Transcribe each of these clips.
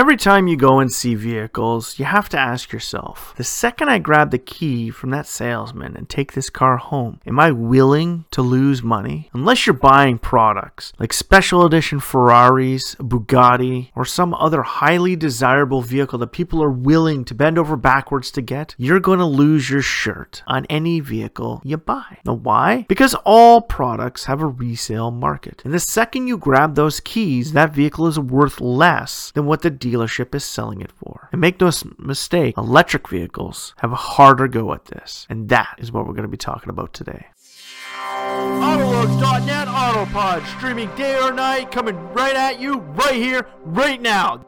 Every time you go and see vehicles, you have to ask yourself the second I grab the key from that salesman and take this car home, am I willing to lose money? Unless you're buying products like special edition Ferraris, Bugatti, or some other highly desirable vehicle that people are willing to bend over backwards to get, you're going to lose your shirt on any vehicle you buy. Now, why? Because all products have a resale market. And the second you grab those keys, that vehicle is worth less than what the dealership is selling it for. And make no mistake, electric vehicles have a harder go at this. And that is what we're going to be talking about today. Autolux.net Autopod, streaming day or night, coming right at you, right here, right now.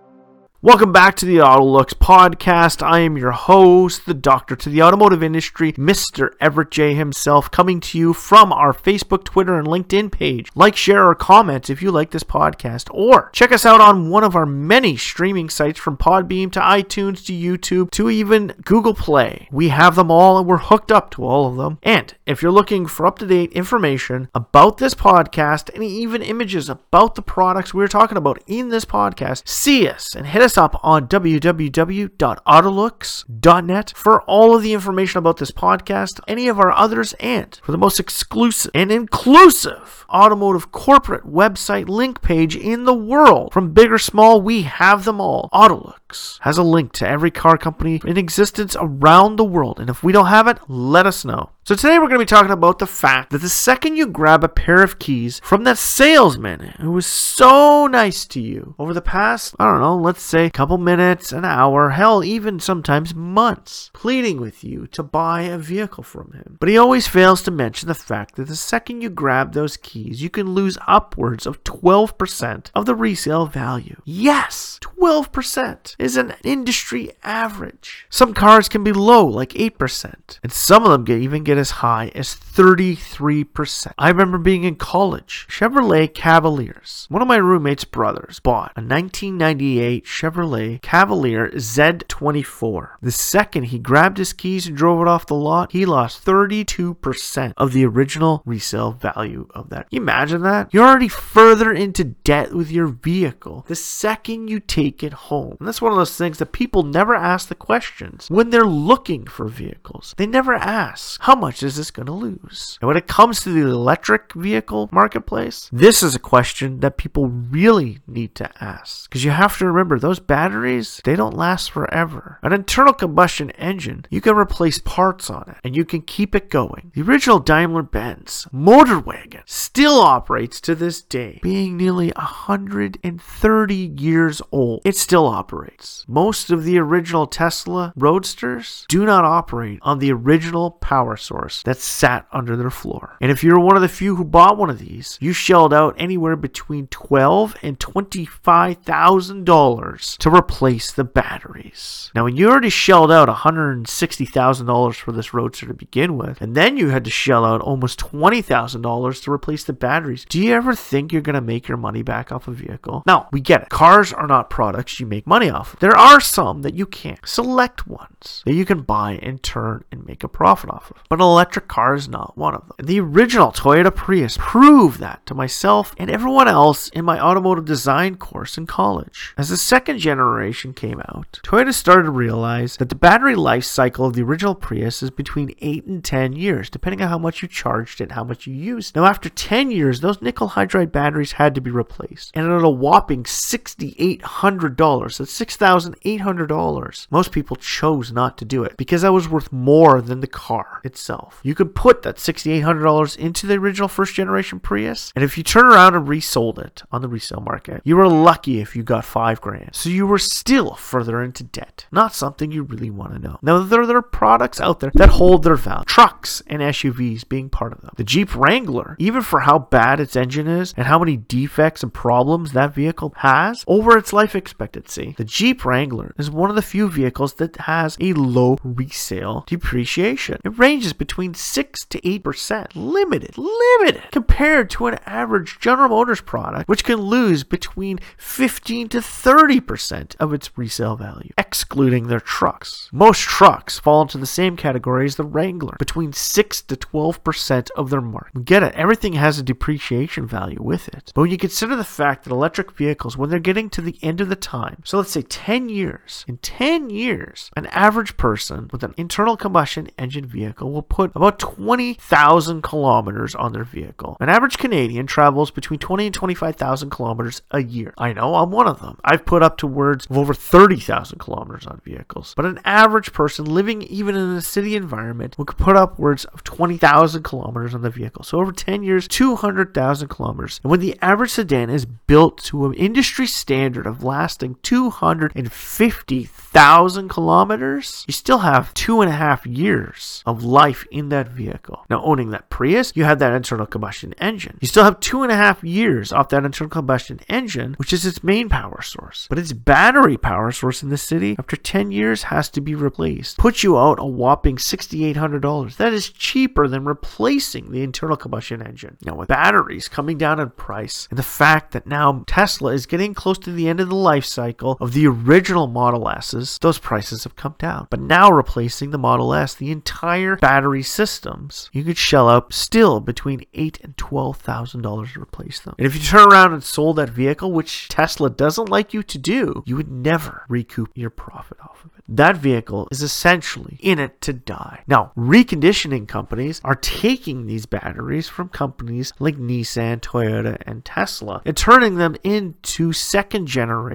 Welcome back to the Autolux podcast. I am your host, the doctor to the automotive industry, Mr. Everett J himself, coming to you from our Facebook, Twitter, and LinkedIn page. Like, share, or comment if you like this podcast, or check us out on one of our many streaming sites from Podbean to iTunes to YouTube to even Google Play. We have them all and we're hooked up to all of them. And if you're looking for up to date information about this podcast and even images about the products we're talking about in this podcast, see us and hit us up on www.autolux.net for all of the information about this podcast, any of our others, and for the most exclusive and inclusive automotive corporate website link page in the world. From big or small, we have them all. Autolux has a link to every car company in existence around the world, and if we don't have it, let us know. So today we're going to be talking about the fact that the second you grab a pair of keys from that salesman who was so nice to you over the past, I don't know, let's say a couple minutes, an hour, hell, even sometimes months, pleading with you to buy a vehicle from him. But he always fails to mention the fact that the second you grab those keys, you can lose upwards of 12% of the resale value. Yes, 12% is an industry average. Some cars can be low, like 8%, and some of them can even get as high as 33%. I remember being in college, Chevrolet Cavaliers. One of my roommate's brothers bought a 1998 Chevrolet Cavalier Z24. The second he grabbed his keys and drove it off the lot, he lost 32% of the original resale value of that. Imagine that? You're already further into debt with your vehicle the second you take it home. And that's one of those things that people never ask the questions when they're looking for vehicles. They never ask, how much is this going to lose? And when it comes to the electric vehicle marketplace, this is a question that people really need to ask. Because you have to remember, those batteries, they don't last forever. An internal combustion engine, you can replace parts on it and you can keep it going. The original Daimler Benz motor wagon still operates to this day, being nearly 130 years old. It still operates. Most of the original Tesla Roadsters do not operate on the original power source that sat under their floor. And if you're one of the few who bought one of these, you shelled out anywhere between twelve and twenty-five thousand dollars to replace the batteries. Now, when you already shelled out one hundred and sixty thousand dollars for this Roadster to begin with, and then you had to shell out almost twenty thousand dollars to replace the batteries, do you ever think you're going to make your money back off a vehicle? Now, we get it. Cars are not products you make money off. of. There are some that you can't. Select ones that you can buy and turn and make a profit off of. But an electric car is not one of them. The original Toyota Prius proved that to myself and everyone else in my automotive design course in college. As the second generation came out, Toyota started to realize that the battery life cycle of the original Prius is between 8 and 10 years, depending on how much you charged it how much you used. Now, after 10 years, those nickel hydride batteries had to be replaced. And at a whopping $6,800, that's $6,800, most people chose not to do it because that was worth more than the car itself. You could put that $6,800 into the original first generation Prius, and if you turn around and resold it on the resale market, you were lucky if you got five grand. So you were still further into debt. Not something you really want to know. Now, there, there are products out there that hold their value. Trucks and SUVs being part of them. The Jeep Wrangler, even for how bad its engine is and how many defects and problems that vehicle has over its life expectancy, the Jeep Wrangler is one of the few vehicles that has a low resale depreciation. It ranges between 6 to 8%. Limited, limited, compared to an average General Motors product, which can lose between 15 to 30% of its resale value, excluding their trucks. Most trucks fall into the same category as the Wrangler, between 6 to 12% of their market. Get it, everything has a depreciation value with it. But when you consider the fact that electric vehicles, when they're getting to the end of the time, so let's say 10 years, in 10 years, an average person with an internal combustion engine vehicle will put about 20,000 kilometers on their vehicle. An average Canadian travels between 20 and 25,000 kilometers a year. I know I'm one of them. I've put up to words of over 30,000 kilometers on vehicles. But an average person living even in a city environment will put upwards of 20,000 kilometers on the vehicle. So over 10 years, 200,000 kilometers. And when the average sedan is built to an industry standard of lasting 250,000 kilometers, you still have two and a half years of life in that vehicle. Now, owning that Prius, you have that internal combustion engine. You still have two and a half years off that internal combustion engine, which is its main power source. But its battery power source in the city, after 10 years, has to be replaced. Put you out a whopping $6,800. That is cheaper than replacing the internal combustion engine. Now, with batteries coming down in price, and the fact that now Tesla is getting close to the end of the life cycle of the original Model S's, those prices have come down. But now replacing the Model S, the entire battery systems, you could shell out still between eight and twelve thousand dollars to replace them. And if you turn around and sold that vehicle, which Tesla doesn't like you to do, you would never recoup your profit off of it. That vehicle is essentially in it to die. Now, reconditioning companies are taking these batteries from companies like Nissan, Toyota, and Tesla and turning them into second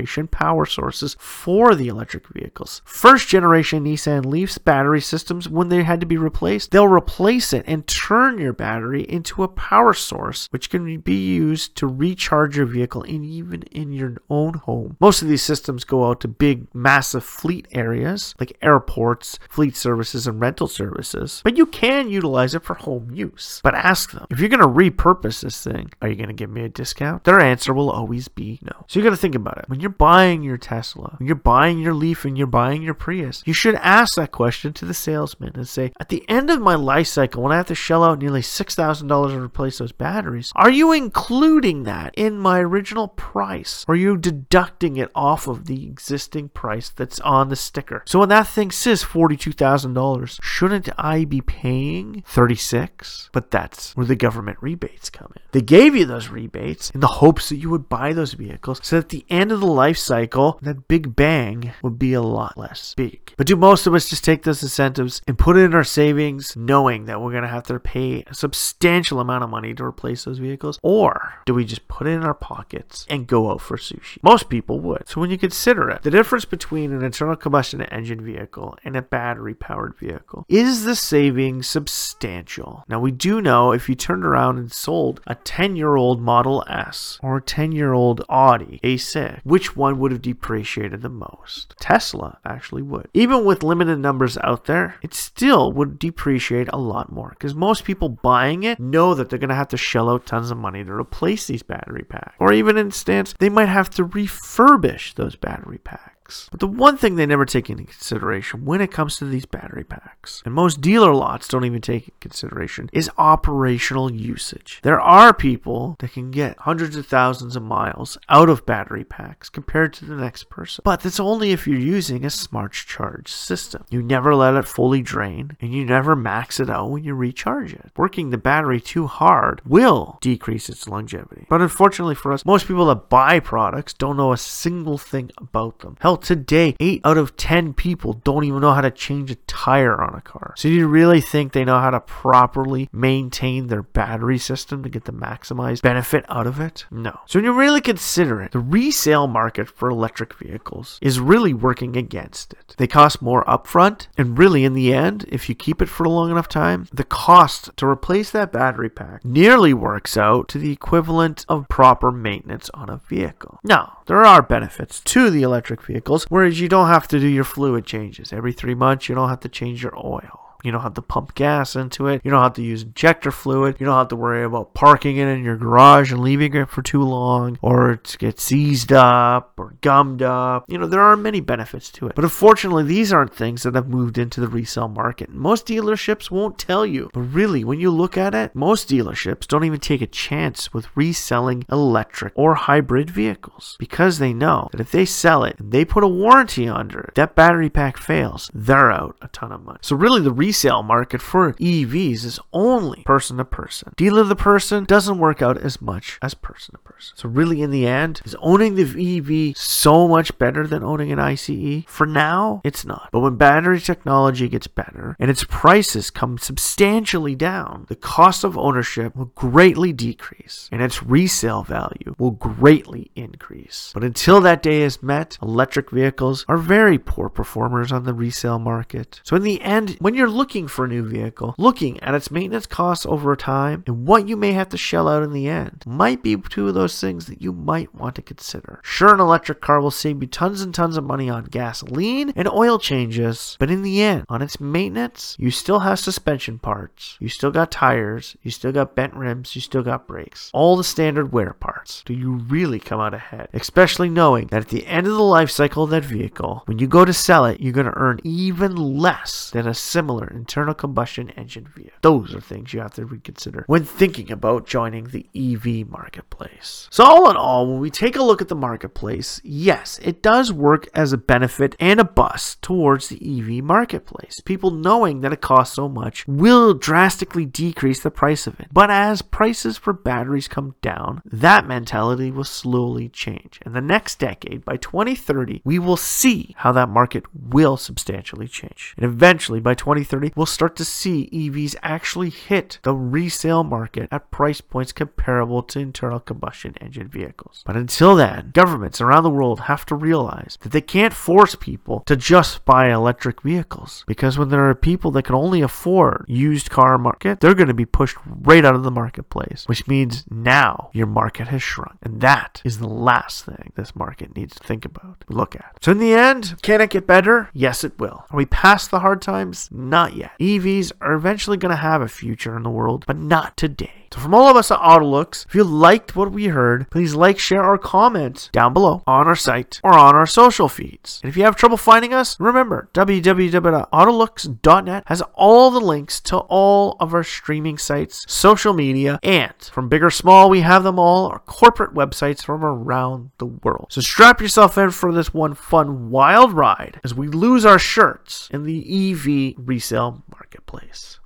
generation power sources for the electric vehicles. First generation Nissan Leafs battery systems, when they had to be replaced, they'll replace it and turn your battery into a power source which can be used to recharge your vehicle and even in your own home. Most of these systems go out to big, massive fleet areas like airports, fleet services, and rental services, but you can utilize it for home use. But ask them if you're going to repurpose this thing, are you going to give me a discount? Their answer will always be no. So you got to think about it. When you're buying your Tesla, when you're buying your Leaf, and you're buying your Prius, you should ask that question to the salesman and say, at the end of my life cycle, when I have to shell out nearly $6,000 to replace those batteries, are you including that in my original price? Or are you deducting it off of the existing price that's on the sticker? So when that thing says $42,000, shouldn't I be paying 36? But that's where the government rebates come in. They gave you those rebates in the hopes that you would buy those vehicles so that at the end of the life cycle, that big bang would be a lot less big. But do most of us just take those incentives and put it in our savings knowing that we're going to have to pay a substantial amount of money to replace those vehicles? Or do we just put it in our pockets and go out for sushi? Most people would. So when you consider it, the difference between an internal combustion engine vehicle and a battery powered vehicle. Is the savings substantial? Now, we do know if you turned around and sold a 10 year old Model S or a 10 year old Audi A6, which one would have depreciated the most? Tesla actually would. Even with limited numbers out there, it still would depreciate a lot more because most people buying it know that they're going to have to shell out tons of money to replace these battery packs. Or even in stance, they might have to refurbish those battery packs packs. But the one thing they never take into consideration when it comes to these battery packs, and most dealer lots don't even take into consideration, is operational usage. There are people that can get hundreds of thousands of miles out of battery packs compared to the next person. But that's only if you're using a smart charge system. You never let it fully drain, and you never max it out when you recharge it. Working the battery too hard will decrease its longevity. But unfortunately for us, most people that buy products don't know a single thing about them. Today, 8 out of 10 people don't even know how to change a tire on a car. So, do you really think they know how to properly maintain their battery system to get the maximized benefit out of it? No. So, when you really consider it, the resale market for electric vehicles is really working against it. They cost more upfront, and really, in the end, if you keep it for a long enough time, the cost to replace that battery pack nearly works out to the equivalent of proper maintenance on a vehicle. Now, there are benefits to the electric vehicle vehicles, whereas you don't have to do your fluid changes. Every three months, you don't have to change your oil. You don't have to pump gas into it. You don't have to use injector fluid. You don't have to worry about parking it in your garage and leaving it for too long or to get seized up or gummed up. You know, there are many benefits to it. But unfortunately, these aren't things that have moved into the resale market. Most dealerships won't tell you. But really, when you look at it, most dealerships don't even take a chance with reselling electric or hybrid vehicles because they know that if they sell it and they put a warranty under it, that battery pack fails, they're out a ton of money. So really the resale market for EVs is only person to person. Dealer to person doesn't work out as much as person to person. So really in the end, is owning the EV so much better than owning an ICE? For now, it's not. But when battery technology gets better and its prices come substantially down, the cost of ownership will greatly decrease and its resale value will greatly increase. But until that day is met, electric vehicles are very poor performers on the resale market. So in the end, when you're looking for a new vehicle, looking at its maintenance costs over time and what you may have to shell out in the end might be two of those things that you might want to consider. Sure, an electric car will save you tons and tons of money on gasoline and oil changes, but in the end, on its maintenance, you still have suspension parts, you still got tires, you still got bent rims, you still got brakes, all the standard wear parts. Do you really come out ahead? Especially knowing that at the end of the life cycle of that vehicle, when you go to sell it, you're going to earn even less than a similar internal combustion engine vehicle. Those are things you have to reconsider when thinking about joining the EV marketplace. So, all in all, when we take a look at the marketplace, yes, it does work as a benefit and a bust towards the EV marketplace. People knowing that it costs so much will drastically decrease the price of it. But as prices for batteries come down, that mentality will slowly change. In the next decade, by 2030, we will see how that market will substantially change. And eventually, by 2030, we'll start to see EVs actually hit the resale market at price points comparable to internal combustion engine vehicles. But until then, governments around the world have to realize that they can't force people to just buy electric vehicles because when there are people that can only afford used car market, they're going to be pushed right out of the marketplace, which means now your market has shrunk. And that is the last thing this market needs to think about, look at. So in the end, can it get better? Yes, it will. Are we past the hard times? Not yet. EVs are eventually going to have a future in the world, but not today. So from all of us at Autolux, if you liked what we heard, please like, share, or comment down below on our site or on our social feeds. And if you have trouble finding us, remember www.autolux.net has all the links to all of our streaming sites, social media, and from big or small, we have them all, our corporate websites from around the world. So strap yourself in for this one fun, wild ride as we lose our shirts in the EV resale marketplace.